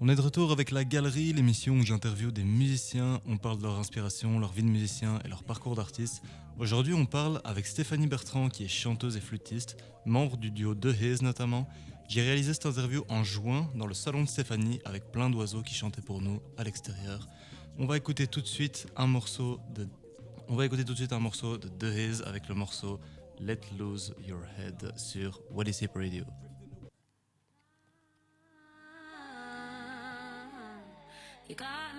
On est de retour avec La Galerie, l'émission où j'interviewe des musiciens, on parle de leur inspiration, leur vie de musicien et leur parcours d'artiste. Aujourd'hui, on parle avec Stéphanie Bertrand, qui est chanteuse et flûtiste, membre du duo The Haze notamment. J'ai réalisé cette interview en juin dans le salon de Stéphanie avec plein d'oiseaux qui chantaient pour nous à l'extérieur. On va écouter tout de suite un morceau de on va écouter tout de suite un morceau de The Haze avec le morceau Let Lose Your Head sur What Is Hip Radio. You got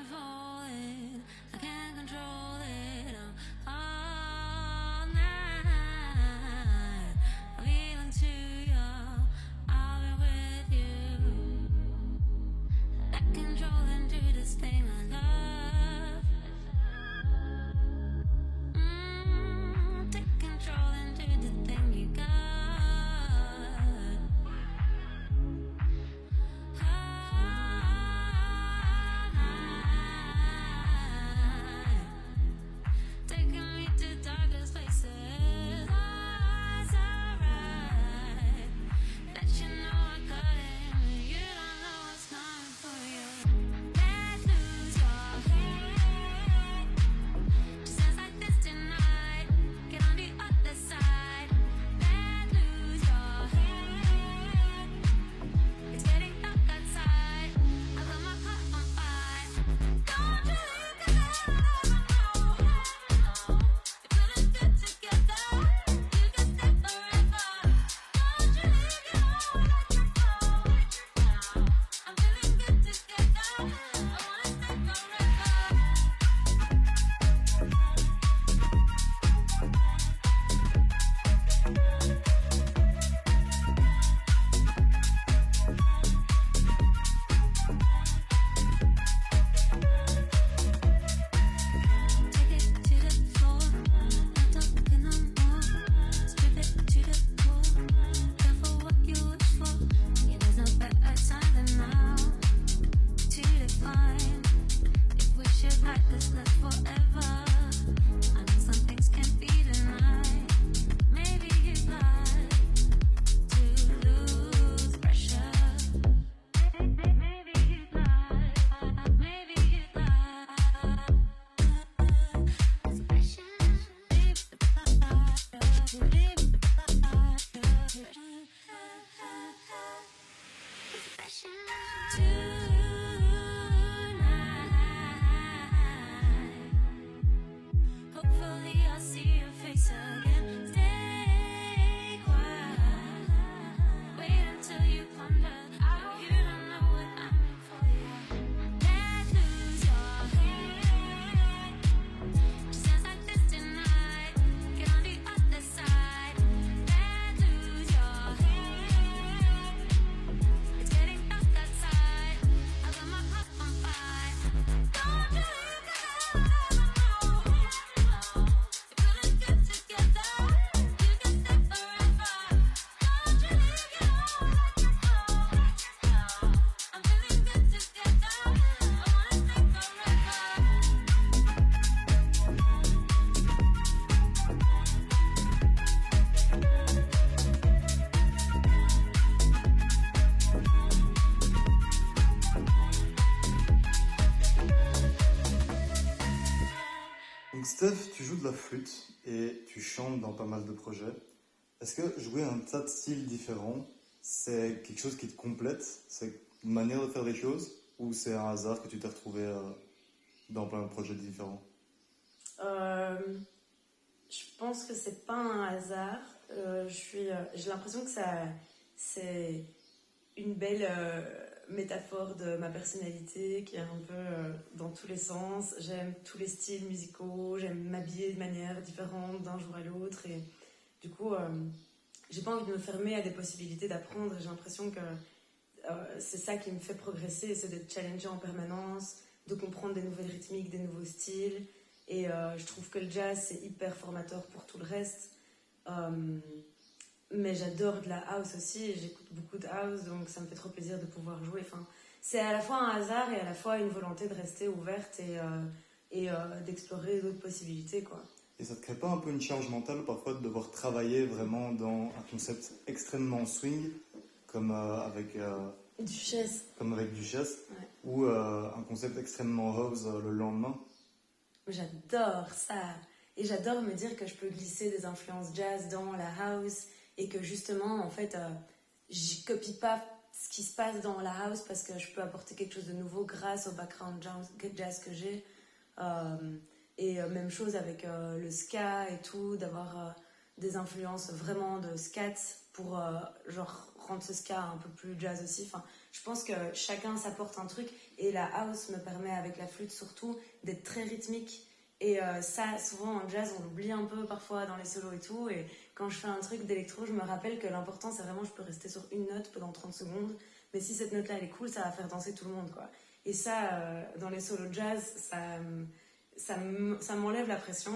et tu chantes dans pas mal de projets. Est-ce que jouer un tas de styles différents, c'est quelque chose qui te complète? C'est une manière de faire les choses Ou c'est un hasard que tu t'es retrouvé euh, dans plein de projets différents? Euh, je pense que c'est pas un hasard. Euh, euh, j'ai l'impression que c'est une belle métaphore de ma personnalité qui est un peu euh, dans tous les sens. J'aime tous les styles musicaux, j'aime m'habiller de manière différente d'un jour à l'autre et du coup, euh, j'ai pas envie de me fermer à des possibilités d'apprendre. J'ai l'impression que euh, c'est ça qui me fait progresser, c'est d'être challengé en permanence, de comprendre des nouvelles rythmiques, des nouveaux styles. Et je trouve que le jazz, c'est hyper formateur pour tout le reste. Mais j'adore de la house aussi, j'écoute beaucoup de house, donc ça me fait trop plaisir de pouvoir jouer. Enfin, c'est à la fois un hasard et à la fois une volonté de rester ouverte et, euh, et euh, d'explorer d'autres possibilités. Quoi. Et ça te crée pas un peu une charge mentale parfois de devoir travailler vraiment dans un concept extrêmement swing, comme euh, avec euh, Duchesse. comme avec Duchesse, Ouais. ou un concept extrêmement house le lendemain? J'adore ça. Et j'adore me dire que je peux glisser des influences jazz dans la house et que justement, en fait, euh, je copie pas ce qui se passe dans la house parce que je peux apporter quelque chose de nouveau grâce au background jazz, que j'ai. Euh, et euh, même chose avec euh, le ska et tout, d'avoir des influences vraiment de scat pour genre rendre ce ska un peu plus jazz aussi. Enfin, je pense que chacun s'apporte un truc et la house me permet avec la flûte surtout d'être très rythmique. Et euh, ça, souvent en jazz, on l'oublie un peu parfois dans les solos et tout. Et quand je fais un truc d'électro, je me rappelle que l'important, c'est vraiment, je peux rester sur une note pendant 30 secondes. Mais si cette note-là, elle est cool, ça va faire danser tout le monde, quoi. Et ça, euh, dans les solos jazz, ça, ça, ça m'enlève la pression.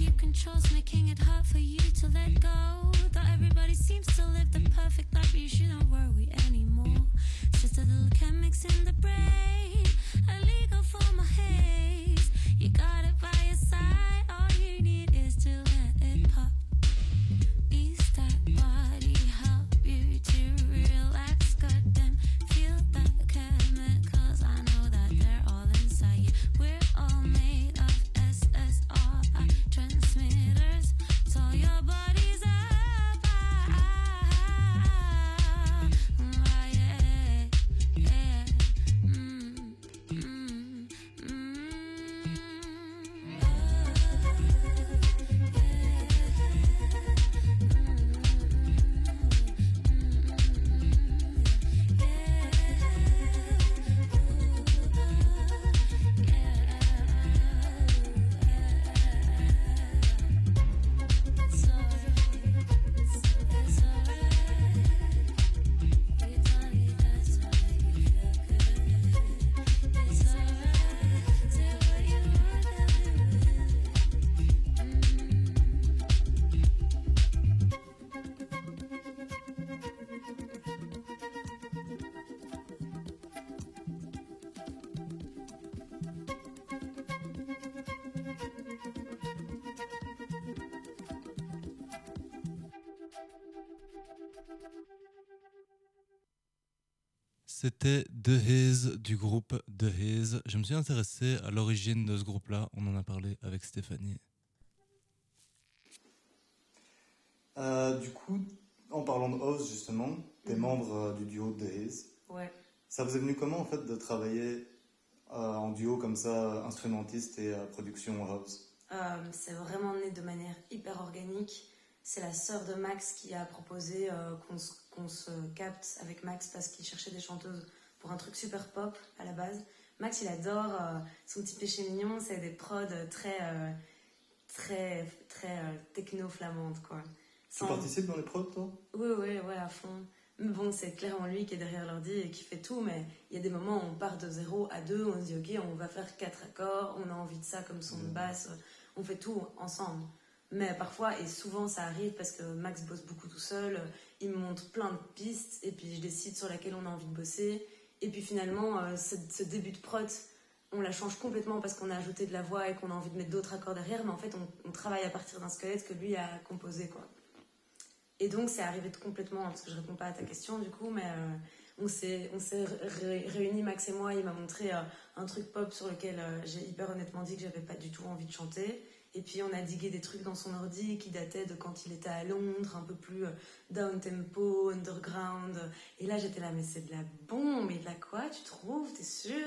Keep controls, making it hard for you to let go. Though everybody seems to live the perfect life, you shouldn't worry anymore. It's just a little chemics in the brain, a legal form of haze. You got it by your side, c'était The Haze du groupe The Haze. Je me suis intéressé à l'origine de ce groupe-là. On en a parlé avec Stéphanie. Euh, du coup, en parlant de Oz, justement, t'es Mhm. membre euh, du duo The Haze. Ouais. Ça vous est venu comment, en fait, de travailler euh, en duo comme ça, instrumentiste et euh, production house Euh, c'est vraiment né de manière hyper organique. C'est la sœur de Max qui a proposé euh, qu'on se, qu'on se capte avec Max parce qu'il cherchait des chanteuses pour un truc super pop à la base. Max, il adore euh, son petit péché mignon, c'est des prods très, euh, très, très euh, techno-flamandes, quoi. Tu Sans- participes dans les prods, toi? Oui, oui, ouais, à fond. Mais bon, c'est clairement lui qui est derrière l'ordi et qui fait tout, mais il y a des moments où on part de zéro à deux, on se dit ok, on va faire quatre accords, on a envie de ça comme son de Mhm. basse, on fait tout ensemble. Mais parfois, et souvent ça arrive parce que Max bosse beaucoup tout seul, il me montre plein de pistes et puis je décide sur laquelle on a envie de bosser. Et puis finalement, euh, ce, début de prod, on la change complètement parce qu'on a ajouté de la voix et qu'on a envie de mettre d'autres accords derrière, mais en fait, on, travaille à partir d'un squelette que lui a composé, quoi. Et donc, c'est arrivé de complètement, parce que je réponds pas à ta question du coup, mais euh, on s'est réunis, Max et moi, il m'a montré euh, un truc pop sur lequel j'ai hyper honnêtement dit que j'avais pas du tout envie de chanter. Et puis, on a digué des trucs dans son ordi qui dataient de quand il était à Londres, un peu plus euh, down tempo, underground. Et là, j'étais là, mais c'est de la bombe, mais de la quoi, tu trouves, t'es sûr?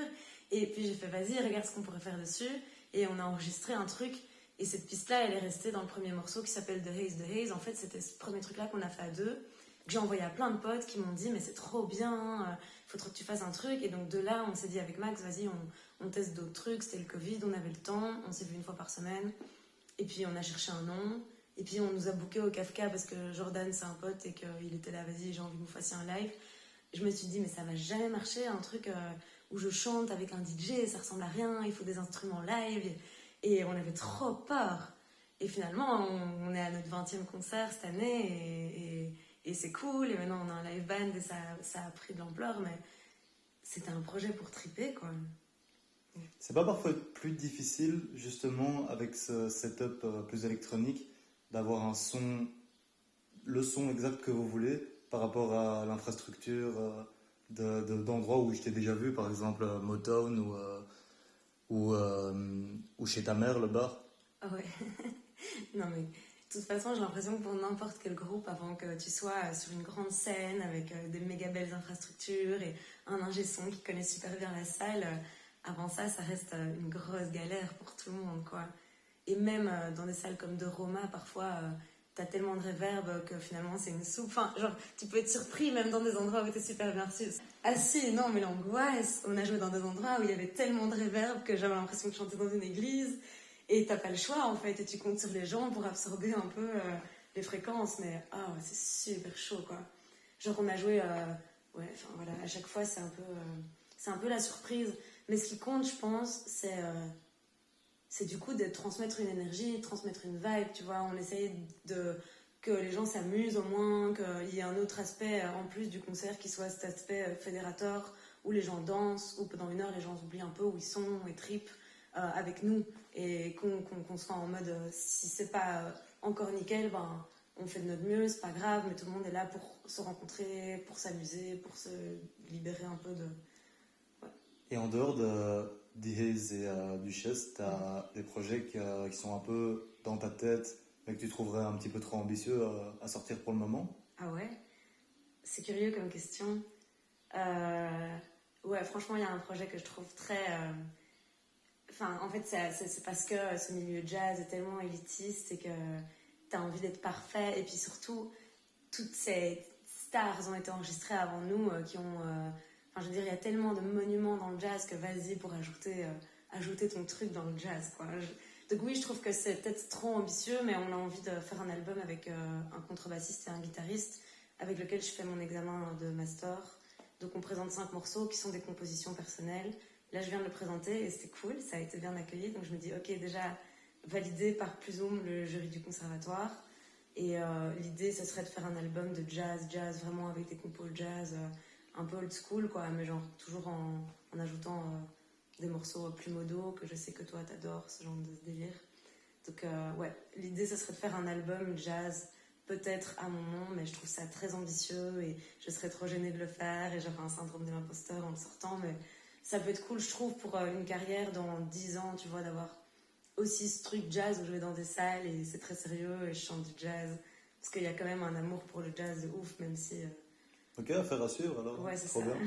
Et puis, j'ai fait, vas-y, regarde ce qu'on pourrait faire dessus. Et on a enregistré un truc et cette piste-là, elle est restée dans le premier morceau qui s'appelle The Haze, The Haze. En fait, c'était ce premier truc-là qu'on a fait à deux, que j'ai envoyé à plein de potes qui m'ont dit, mais c'est trop bien, euh, faut trop que tu fasses un truc. Et donc de là, on s'est dit avec Max, vas-y, on, teste d'autres trucs. C'était le Covid, on avait le temps, on s'est vu une fois par semaine. Et puis on a cherché un nom. Et puis on nous a booké au Kafka parce que Jordan, c'est un pote et qu'il était là, vas-y, j'ai envie que vous fassiez un live. Je me suis dit, mais ça va jamais marcher, un truc euh, où je chante avec un DJ, ça ressemble à rien, il faut des instruments live. Et on avait trop peur. Et finalement, on, on est à notre 20e concert cette année et, et- c'est cool. Et maintenant, on a un live band et ça, ça a pris de l'ampleur, mais c'était un projet pour triper, quoi. C'est pas parfois plus difficile, justement, avec ce setup euh, plus électronique, d'avoir un son, le son exact que vous voulez par rapport à l'infrastructure euh, de- de- d'endroits où je t'ai déjà vu, par exemple euh, Motown ou, euh, ou, euh, ou chez ta mère, le bar Ah ouais. non, mais de toute façon, j'ai l'impression que pour n'importe quel groupe, avant que tu sois sur une grande scène avec euh, des méga belles infrastructures et un ingé son qui connaît super bien la salle, euh, avant ça, ça reste euh, une grosse galère pour tout le monde, quoi. Et même euh, dans des salles comme de Roma, parfois, euh, t'as tellement de réverb que finalement c'est une soupe. Enfin, genre, tu peux être surpris même dans des endroits où t'es super bien reçu. Ah si, non, mais l'angoisse. On a joué dans des endroits où il y avait tellement de réverb que j'avais l'impression de chanter dans une église. Et t'as pas le choix en fait, et tu comptes sur les gens pour absorber un peu euh, les fréquences. Mais ah, c'est super chaud quoi. Genre, on a joué, euh, ouais, enfin voilà, à chaque fois c'est un peu, euh, c'est un peu la surprise. Mais ce qui compte, je pense, c'est c'est du coup de transmettre une énergie, transmettre une vibe, tu vois. On essaye de que les gens s'amusent au moins, qu'il y ait un autre aspect en plus du concert qui soit cet aspect fédérateur où les gens dansent, où pendant une heure les gens oublient un peu où ils sont et tripent avec nous et qu'on qu'on- qu'on soit en mode euh, si c'est pas euh, encore nickel, ben on fait de notre mieux, c'est pas grave, mais tout le monde est là pour se rencontrer, pour s'amuser, pour se libérer un peu de. Et en dehors de d'Ihez et euh, Duchesse, tu as des projets qui, euh, qui sont un peu dans ta tête, mais que tu trouverais un petit peu trop ambitieux euh, à sortir pour le moment? Ah ouais? C'est curieux comme question. Ouais, franchement, il y a un projet que je trouve très. Enfin, en fait, c'est- parce que ce milieu jazz est tellement élitiste et que tu as envie d'être parfait. Et puis surtout, toutes ces stars ont été enregistrées avant nous euh, qui ont. euh, Enfin, je veux dire, il y a tellement de monuments dans le jazz que vas-y pour ajouter, euh, ajouter ton truc dans le jazz, donc oui, je trouve que c'est peut-être trop ambitieux, mais on a envie de faire un album avec un contrebassiste et un guitariste avec lequel je fais mon examen de master. Donc on présente cinq morceaux qui sont des compositions personnelles. Là, je viens de le présenter et c'était cool, ça a été bien accueilli. Donc je me dis, ok, déjà validé par Plusum, le jury du conservatoire. Et euh, l'idée, ce serait de faire un album de jazz, jazz vraiment avec des compos jazz, euh, un peu old school, quoi, mais genre toujours en, ajoutant euh, des morceaux plus modaux que je sais que toi t'adores, ce genre de délire. Donc ouais, l'idée, ce serait de faire un album jazz peut-être à mon nom, mais je trouve ça très ambitieux et je serais trop gênée de le faire et j'aurais un syndrome de l'imposteur en le sortant. Mais ça peut être cool, je trouve, pour euh, une carrière dans 10 ans, tu vois, d'avoir aussi ce truc jazz où je vais dans des salles et c'est très sérieux et je chante du jazz. Parce qu'il y a quand même un amour pour le jazz de ouf, même si. euh, Ok, affaire à suivre alors. Ouais, c'est ça. bien.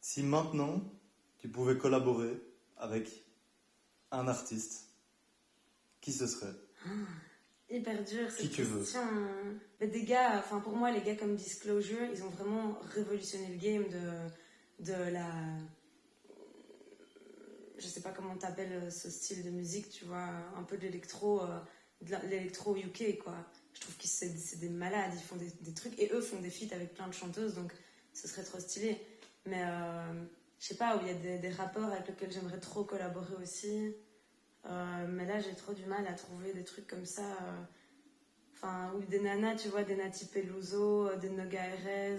Si maintenant tu pouvais collaborer avec un artiste, qui ce serait? Hyper dur Qui cette tu veux? question. Mais des gars, enfin pour moi, les gars comme Disclosure, ils ont vraiment révolutionné le game de, de la. Je sais pas comment t'appelles ce style de musique, tu vois, un peu de l'électro, euh, l'électro UK, quoi. Je trouve que c'est des malades, ils font des, trucs, et eux font des feats avec plein de chanteuses, donc ce serait trop stylé. Mais euh, je sais pas, où il y a des, des rappeurs avec lesquels j'aimerais trop collaborer aussi. Euh, mais là, j'ai trop du mal à trouver des trucs comme ça. euh, Enfin, ou des nanas, tu vois, des Nati Peluso, euh, des Noga Erez.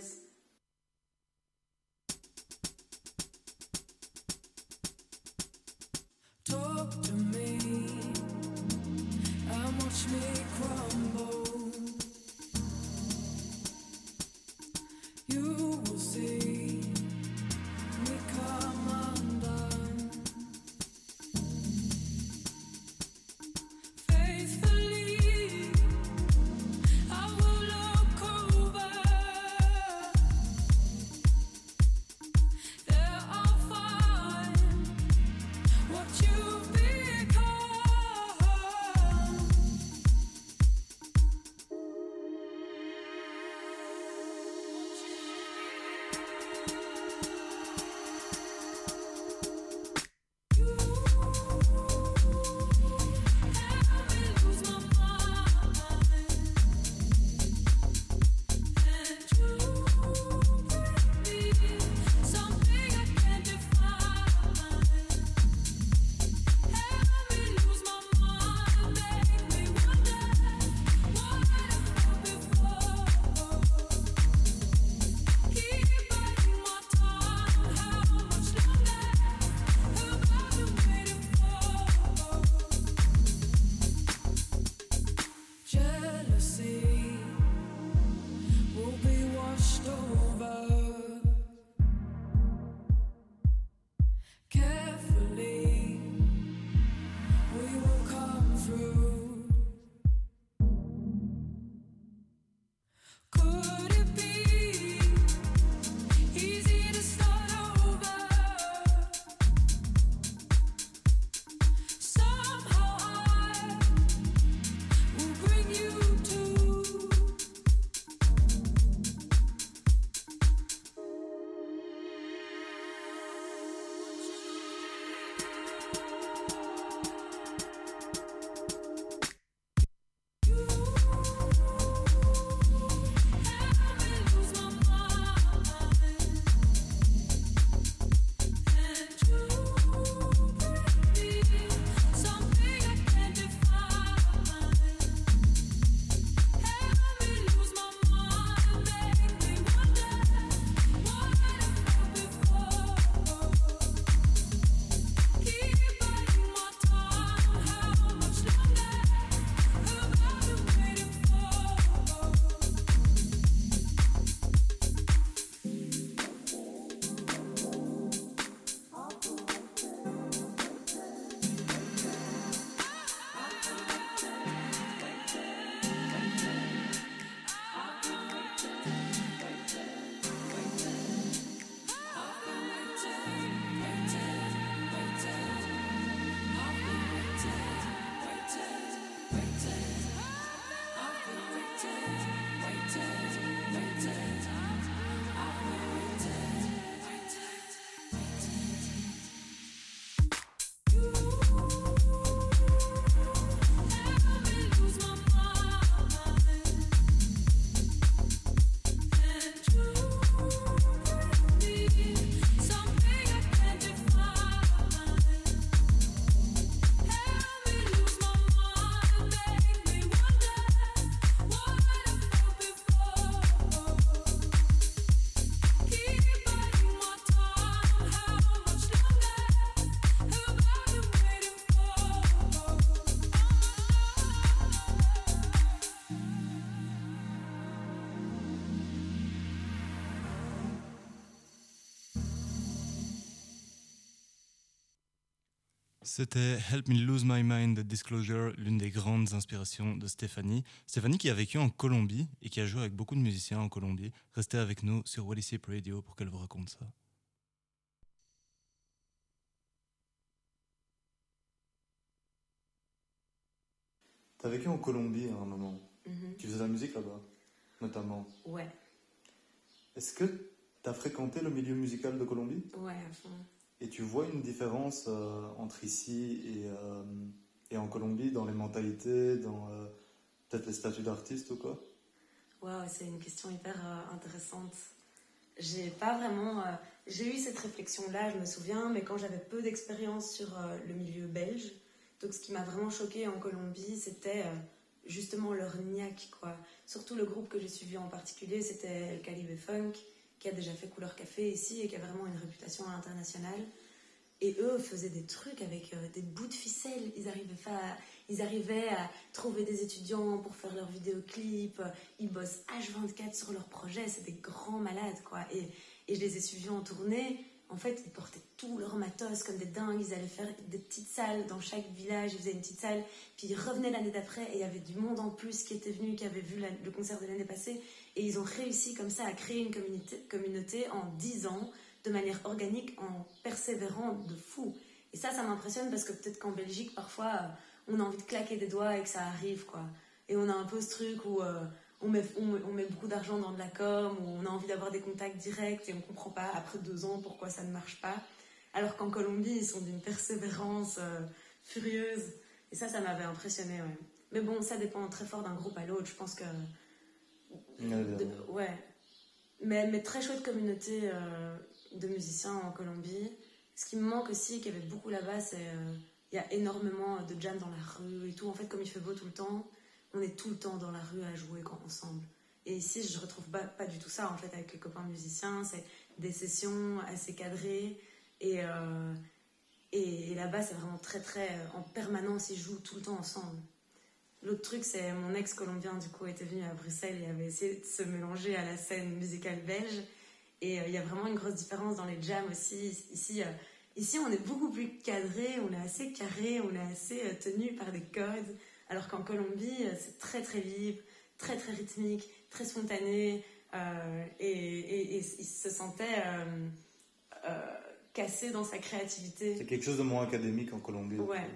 C'était Help Me Lose My Mind de Disclosure, l'une des grandes inspirations de Stéphanie. Stéphanie qui a vécu en Colombie et qui a joué avec beaucoup de musiciens en Colombie. Restez avec nous sur Wallisip Radio pour qu'elle vous raconte ça. T'as vécu en Colombie à un moment. Mhm. Tu faisais de la musique là-bas, notamment. Ouais, Est-ce que t'as fréquenté le milieu musical de Colombie? Ouais, à fond. Et tu vois une différence euh, entre ici et, euh, et en Colombie dans les mentalités, dans euh, peut-être les statuts d'artistes ou quoi? Waouh, c'est une question hyper intéressante. J'ai pas vraiment. j'ai eu cette réflexion-là, je me souviens, mais quand j'avais peu d'expérience sur le milieu belge. Donc, ce qui m'a vraiment choqué en Colombie, c'était justement leur niaque, quoi. Surtout le groupe que j'ai suivi en particulier, c'était El Caribe Funk, qui a déjà fait Couleur Café ici et qui a vraiment une réputation à l'international. Et eux faisaient des trucs avec euh, des bouts de ficelle. Ils arrivaient, à trouver des étudiants pour faire leurs vidéoclips. Ils bossent H24 sur leurs projets. C'est des grands malades, quoi. Et, et je les ai suivis en tournée. En fait, ils portaient tout leur matos comme des dingues. Ils allaient faire des petites salles dans chaque village. Ils faisaient une petite salle. Puis ils revenaient l'année d'après et il y avait du monde en plus qui était venu, qui avait vu le concert de l'année passée. Et ils ont réussi comme ça à créer une communauté, en 10 ans de manière organique en persévérant de fou. Et ça, ça m'impressionne parce que peut-être qu'en Belgique, parfois, euh, on a envie de claquer des doigts et que ça arrive, quoi. Et on a un peu ce truc où euh, on, met, beaucoup d'argent dans de la com, où on a envie d'avoir des contacts directs et on comprend pas après deux ans pourquoi ça ne marche pas. Alors qu'en Colombie, ils sont d'une persévérance euh, furieuse. Et ça, ça m'avait impressionné, ouais. Mais bon, ça dépend très fort d'un groupe à l'autre. Je pense que de- ouais. Mais, mais très chouette communauté euh, de musiciens en Colombie. Ce qui me manque aussi, qu'il y avait beaucoup là-bas, c'est euh, il y a énormément de jam dans la rue et tout. En fait, comme il fait beau tout le temps, on est tout le temps dans la rue à jouer quand- ensemble. Et ici, je retrouve pas, pas du tout ça en fait avec les copains musiciens. C'est des sessions assez cadrées et euh, et, et là-bas, c'est vraiment très très euh, en permanence. Ils jouent tout le temps ensemble. L'autre truc, c'est mon ex colombien, du coup, était venu à Bruxelles et avait essayé de se mélanger à la scène musicale belge. Et euh, il y a vraiment une grosse différence dans les jams aussi. Ici, euh, ici, on est beaucoup plus cadré, on est assez carré, on est assez euh, tenu par des codes. Alors qu'en Colombie, c'est très très libre, très très rythmique, très spontané. et, et- et il se sentait cassé dans sa créativité. C'est quelque chose de moins académique en Colombie. Ouais.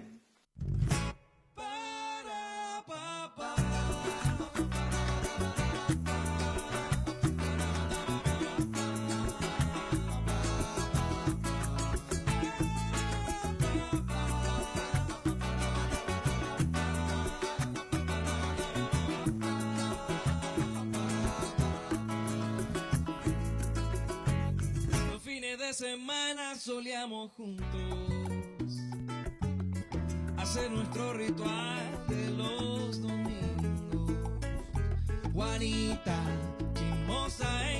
Solíamos juntos hacer nuestro ritual de los domingos. Juanita, chismosa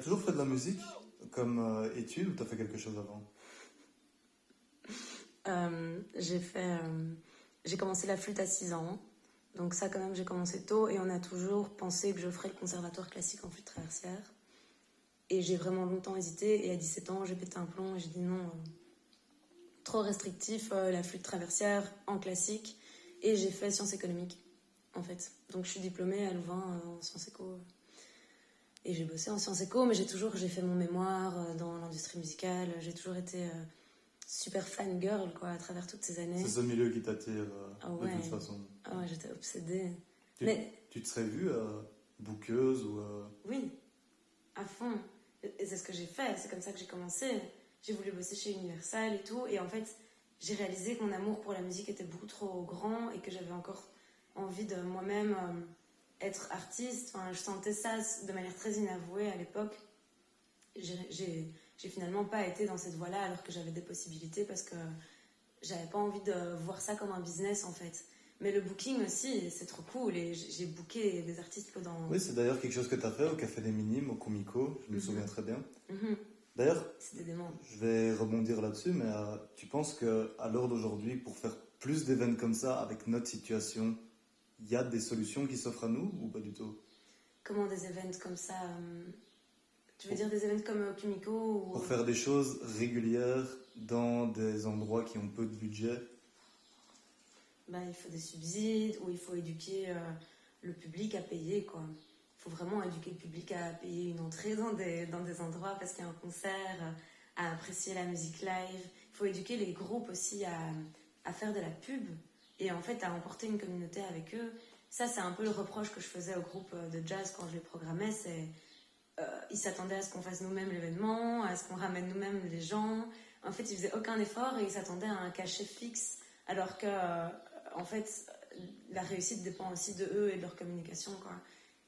toujours fait de la musique comme euh, étude ou t'as fait quelque chose avant? Euh, j'ai fait, euh, j'ai commencé la flûte à 6 ans. Donc ça, quand même, j'ai commencé tôt et on a toujours pensé que je ferais le conservatoire classique en flûte traversière. Et j'ai vraiment longtemps hésité et à 17 ans, j'ai pété un plomb et j'ai dit non, trop restrictif, la flûte traversière en classique. Et j'ai fait sciences économiques, en fait. Donc je suis diplômée à Louvain en sciences éco. Et j'ai bossé en sciences éco, mais j'ai toujours, j'ai fait mon mémoire euh, dans l'industrie musicale. J'ai toujours été euh, super fan girl, quoi, à travers toutes ces années. C'est ce milieu qui t'attire euh, Ah de toute façon. Ah ouais, j'étais obsédée. Tu, Mais tu te serais vue euh, bouqueuse ou... oui, à fond. Et c'est ce que j'ai fait, c'est comme ça que j'ai commencé. J'ai voulu bosser chez Universal et tout. Et en fait, j'ai réalisé que mon amour pour la musique était beaucoup trop grand et que j'avais encore envie de moi-même être artiste. Enfin, je sentais ça de manière très inavouée à l'époque. J'ai- finalement pas été dans cette voie-là alors que j'avais des possibilités parce que j'avais pas envie de voir ça comme un business en fait. Mais le booking aussi, c'est trop cool et j'ai booké des artistes pendant. Oui, c'est d'ailleurs quelque chose que t'as fait au Café des Minimes, au Comico, je me Mhm. souviens très bien. Mhm, D'ailleurs, je vais rebondir là-dessus, mais euh, tu penses que à l'heure d'aujourd'hui, pour faire plus d'événements comme ça, avec notre situation, il y a des solutions qui s'offrent à nous ou pas du tout? Comment des événements comme ça euh, Tu veux dire des événements comme Kumiko ou... Pour faire des choses régulières dans des endroits qui ont peu de budget Ben, il faut des subsides ou il faut éduquer euh, le public à payer quoi. Il faut vraiment éduquer le public à payer une entrée dans des, dans des endroits parce qu'il y a un concert, euh, à apprécier la musique live. Il faut éduquer les groupes aussi à, à faire de la pub et en fait à emporter une communauté avec eux. Ça, c'est un peu le reproche que je faisais au groupe euh, de jazz quand je les programmais. C'est euh, ils s'attendaient à ce qu'on fasse nous-mêmes l'événement, à ce qu'on ramène nous-mêmes les gens. En fait, ils faisaient aucun effort et ils s'attendaient à un cachet fixe, alors que euh, en fait, la réussite dépend aussi de eux et de leur communication, quoi.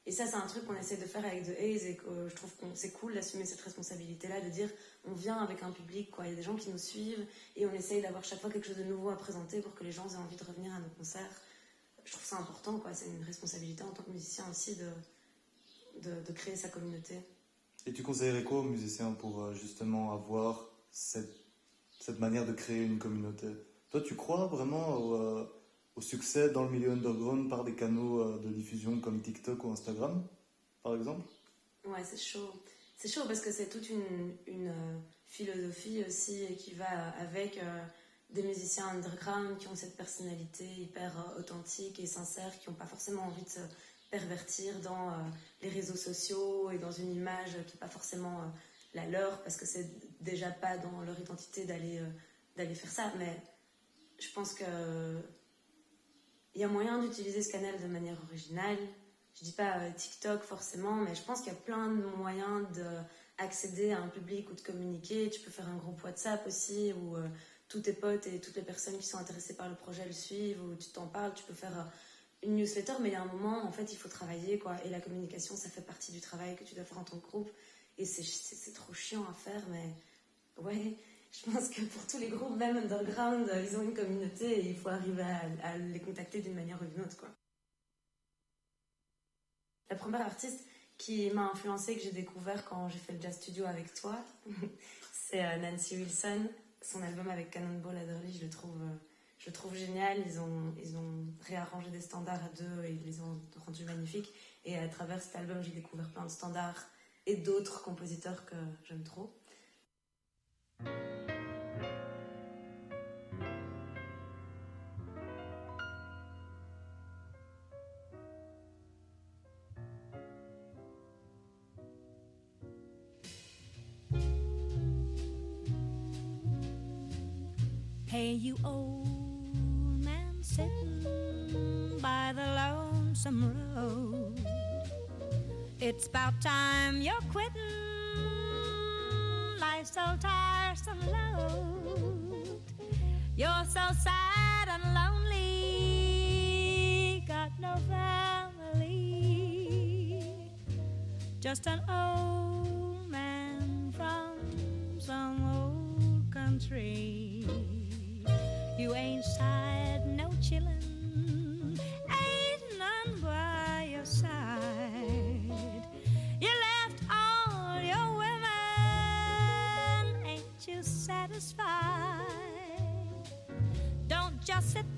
Et ça, c'est un truc qu'on essaie de faire avec The Haze et que euh, je trouve que c'est cool d'assumer cette responsabilité-là, de dire on vient avec un public, quoi. Il y a des gens qui nous suivent et on essaye d'avoir chaque fois quelque chose de nouveau à présenter pour que les gens aient envie de revenir à nos concerts. Je trouve ça important, quoi. C'est une responsabilité en tant que musicien aussi de, de, créer sa communauté. Et tu conseillerais quoi aux musiciens pour euh, justement avoir cette, cette manière de créer une communauté? Toi, tu crois vraiment au, euh, au succès dans le milieu underground par des canaux euh, de diffusion comme TikTok ou Instagram, par exemple? Ouais, c'est chaud. C'est chaud parce que c'est toute une, euh, philosophie aussi qui va avec euh, des musiciens underground qui ont cette personnalité hyper authentique et sincère, qui n'ont pas forcément envie de se pervertir dans les réseaux sociaux et dans une image qui n'est pas forcément la leur parce que c'est déjà pas dans leur identité d'aller d'aller faire ça. Mais je pense que il y a moyen d'utiliser ce canal de manière originale. Je dis pas euh, TikTok forcément, mais je pense qu'il y a plein de moyens d'accéder à un public ou de communiquer. Tu peux faire un groupe WhatsApp aussi où euh, tous tes potes et toutes les personnes qui sont intéressées par le projet le suivent, où tu t'en parles. Tu peux faire euh, une newsletter, mais il y a un moment, en fait, il faut travailler quoi. Et la communication, ça fait partie du travail que tu dois faire en ton groupe. Et c'est trop chiant à faire, mais ouais. Je pense que pour tous les groupes, même underground, euh, ils ont une communauté et il faut arriver à, les contacter d'une manière ou d'une autre. La première artiste qui m'a influencée, que j'ai découvert quand j'ai fait le jazz studio avec toi, c'est euh, Nancy Wilson. Son album avec Cannonball Adderley, je le trouve, euh, je le trouve génial. Ils ont, ils ont réarrangé des standards à deux et ils les ont rendus magnifiques. Et à travers cet album, j'ai découvert plein de standards et d'autres compositeurs que j'aime trop. Hey, you old man sitting by the lonesome road. It's about time you're quitting. Life's so tiresome load. You're so sad and lonely. Got no family. Just an old man from some old country. You ain't sad, no chillin', ain't none by your side. You left all your women, ain't you satisfied? Don't just sit